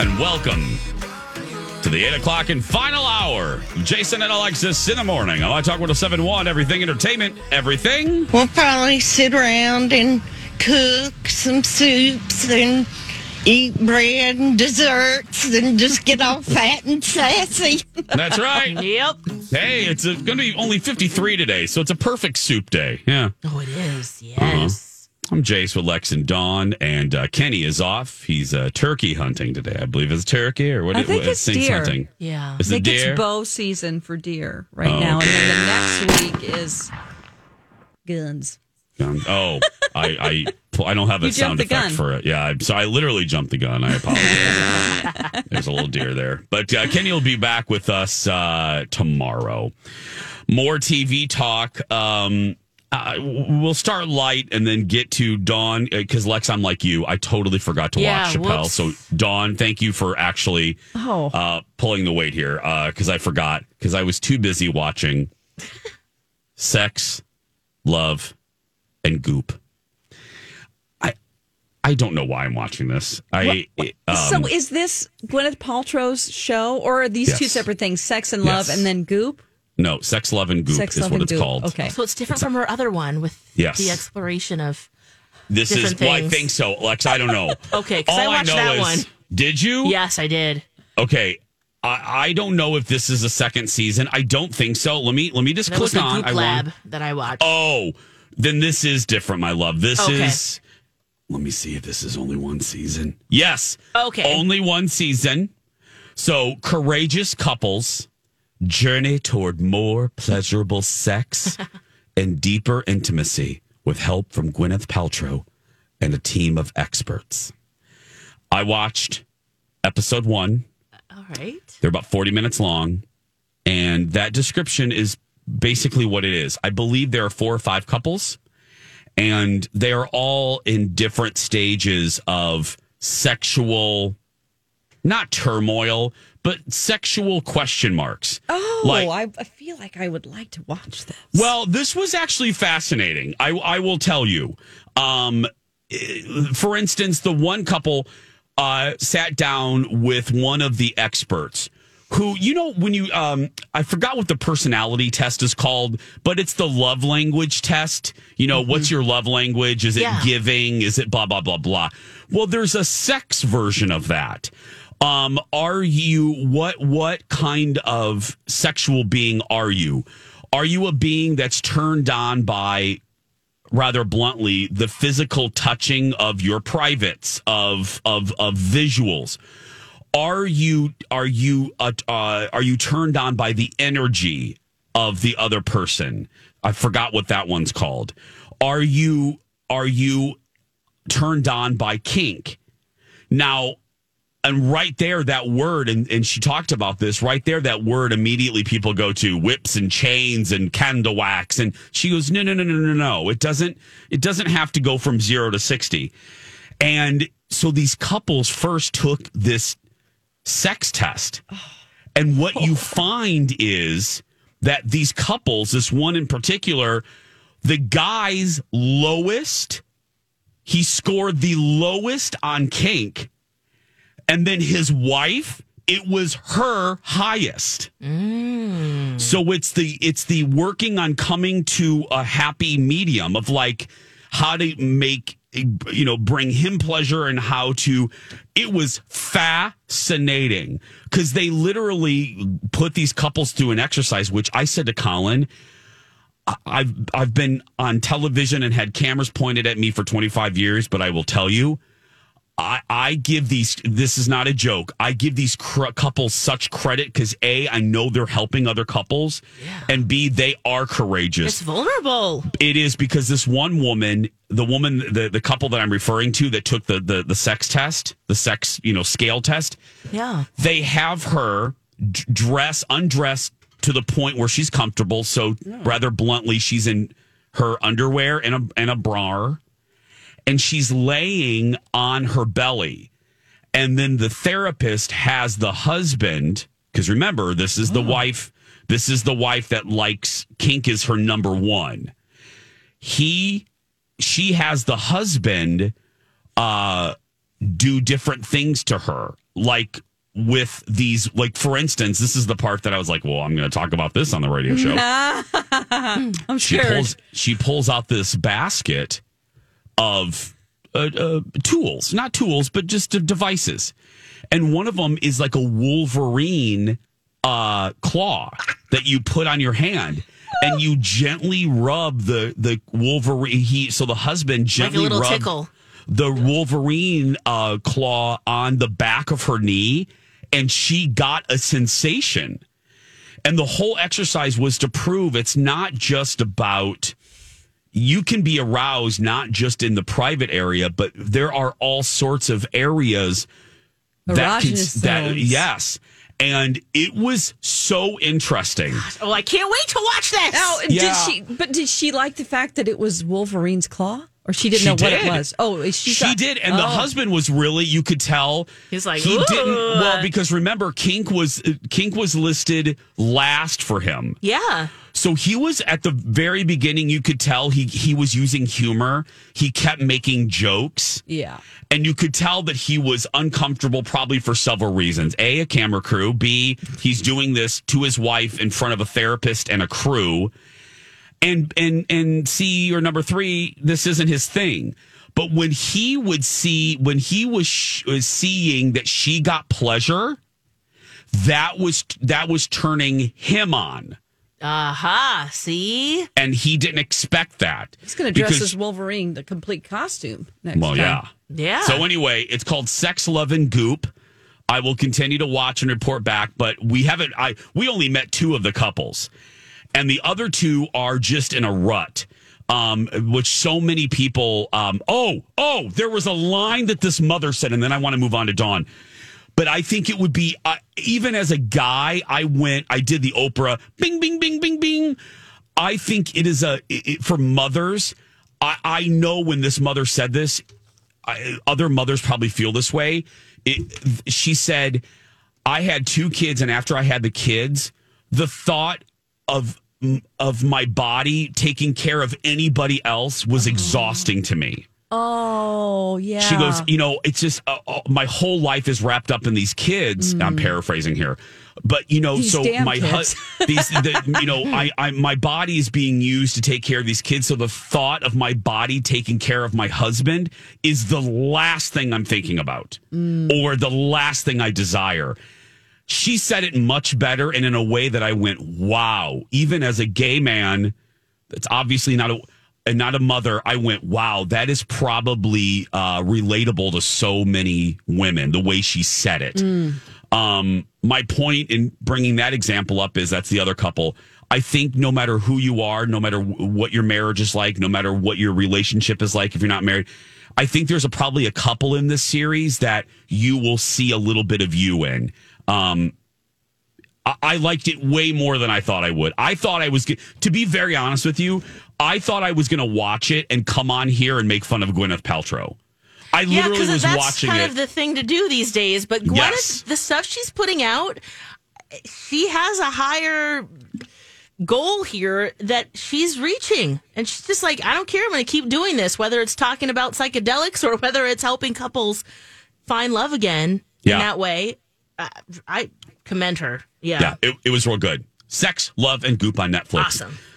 And welcome to the 8 o'clock and final hour. Jason and Alexis in the morning. on My Talk 1071, everything entertainment, everything. We'll probably sit around and cook some soups and eat bread and desserts and just get all fat and sassy. That's right. Yep. Hey, it's going to be only 53 today, so it's a perfect soup day. Yeah. Oh, it is. Uh-huh. Yes. I'm Jace with Lex and Dawn, and uh, Kenny is off. He's uh, turkey hunting today. I believe it's turkey or what? I think what, it's things deer. hunting. Yeah. Is I it think deer? it's bow season for deer right Oh, now, and then the next week is guns. Um, oh, I, I I don't have a You sound effect gun. for it. Yeah, I- so I literally jumped the gun. I apologize. There's a little deer there, but uh, Kenny will be back with us uh, tomorrow. More TV talk. Um, uh, we'll start light and then get to Dawn because Lex, I'm like you. I totally forgot to Yeah, watch Chappelle. whoops. So Dawn, thank you for actually Oh, uh, pulling the weight here because I forgot because I was too busy watching Sex, Love, and Goop. I I don't know why I'm watching this. I um, so is this Gwyneth Paltrow's show, or are these two separate things? Sex and Love, Yes. and then Goop. No Sex, Love, and Goop Sex, is Love, what and it's Goop. called. Okay. So it's different from her other one with Yes. the exploration of. This is Different well, I things. think so, Lex. I don't know. Okay, 'cause I All watched know that is- one. Did you? Yes, I did. Okay. I, I don't know if this is a second season. I don't think so. Let me let me just That was click the on. Goop I Lab want- that I watched. Oh, then this is different, my love. This Okay. is. Let me see if this is only one season. Yes. Okay. Only one season. So, courageous couples journey toward more pleasurable sex and deeper intimacy with help from Gwyneth Paltrow and a team of experts. I watched episode one. Uh, all right. They're about 40 minutes long. And that description is basically what it is. I believe there are four or five couples, and they are all in different stages of sexual, not turmoil, but sexual question marks. Oh, Like- I, I feel like I would like to watch this. Well, this was actually fascinating. I, I will tell you. Um, for instance, the one couple uh, sat down with one of the experts who, you know, when you, um, I forgot what the personality test is called, but it's the love language test. You know, what's your love language? Is it Yeah. giving? Is it blah, blah, blah, blah? Well, there's a sex version of that. Um, are you what what kind of sexual being are you? Are you a being that's turned on by rather bluntly the physical touching of your privates of of of visuals? Are you are you uh, uh, are you turned on by the energy of the other person? I forgot what that one's called. Are you are you turned on by kink? Now, and right there, that word, and, and she talked about this right there, that word immediately people go to whips and chains and candle wax. And she goes, no, no, no, no, no, no. It doesn't, it doesn't have to go from zero to 60. And so these couples first took this sex test. And what you find is that these couples, this one in particular, the guy's lowest, he scored the lowest on kink. And then his wife, it was her highest. Mm. So it's the it's the working on coming to a happy medium of like how to make you know, bring him pleasure and how to. It was fascinating because they literally put these couples through an exercise, which I said to Colin. I've I've been on television and had cameras pointed at me for 25 years, but I will tell you, I, I give these, this is not a joke. I give these cr- couples such credit because A, I know they're helping other couples, and B, they are courageous. It's vulnerable. It is because this one woman, the woman, the, the couple that I'm referring to that took the, the, the sex test, the sex, you know, scale test, Yeah. they have her d- dress, undress to the point where she's comfortable. So rather bluntly, she's in her underwear and a, and a bra and she's laying on her belly. And then the therapist has the husband, because remember, this is the wife, this is the wife that likes kink is her number one. He, she has the husband uh, do different things to her, like with these, like for instance, this is the part that I was like, well, I'm going to talk about this on the radio show I'm she scared. pulls she pulls out this basket of uh, uh, tools, not tools, but just devices, and one of them is like a Wolverine uh, claw that you put on your hand. And you gently rub the the Wolverine. He so the husband gently little rubbed tickle. the Wolverine uh, claw on the back of her knee, and she got a sensation. And the whole exercise was to prove it's not just about you can be aroused not just in the private area, but there are all sorts of areas that can, that yes. And it was so interesting. Oh, I can't wait to watch this. Now, Yeah. did she? But did she like the fact that it was Wolverine's claw, or she didn't She know what it was? Oh, she, She thought- did, and the Oh. husband was really you could tell He's like, he didn't well because remember kink was kink was listed last for him. yeah. So he was at the very beginning. You could tell he he was using humor. He kept making jokes, Yeah. and you could tell that he was uncomfortable, probably for several reasons. A, a camera crew. B, he's doing this to his wife in front of a therapist and a crew. And and and C or number three, this isn't his thing. But when he would see, when he was, sh- was seeing that she got pleasure, that was that was turning him on Aha. See? and he didn't expect that. He's going to dress Because- as Wolverine, the complete costume. Next Well, time. yeah. Yeah. So anyway, it's called Sex, Love, and Goop. I will continue to watch and report back, but we haven't. I we only met two of the couples, and the other two are just in a rut. Um, which so many people. Um, oh, oh, there was a line that this mother said, and then I want to move on to Dawn. But I think it would be uh, even as a guy. I went. I did the Oprah. Bing, bing, bing, bing, bing. I think it is a it, for mothers. I, I know when this mother said this, I, other mothers probably feel this way. It, she said, "I had two kids, and after I had the kids, the thought of of my body taking care of anybody else was exhausting to me." Oh, yeah. She goes, you know, it's just uh, uh, my whole life is wrapped up in these kids. I'm paraphrasing here, but you know, These so my kids. hu- these, the, you know, I, I, my body is being used to take care of these kids. So the thought of my body taking care of my husband is the last thing I'm thinking about, or the last thing I desire. She said it much better and in a way that I went, wow. Even as a gay man, that's obviously not a and not a mother i went wow that is probably uh relatable to so many women the way she said it. Um my point in bringing that example up is that's the other couple. I think no matter who you are no matter w- what your marriage is like no matter what your relationship is like if you're not married i think there's a, probably a couple in this series that you will see a little bit of you in. Um I- liked it way more than I thought I would. I thought I was, to be very honest with you, I thought I was going to watch it and come on here and make fun of Gwyneth Paltrow. I Yeah, literally was that's watching kind it. of the thing to do these days. But Gwyneth, Yes. the stuff she's putting out, she has a higher goal here that she's reaching. And she's just like, I don't care. I'm going to keep doing this, whether it's talking about psychedelics or whether it's helping couples find love again Yeah. in that way. Uh, I commend her. Yeah. yeah, it, it was real good. Sex, Love, and Goop on Netflix. Awesome.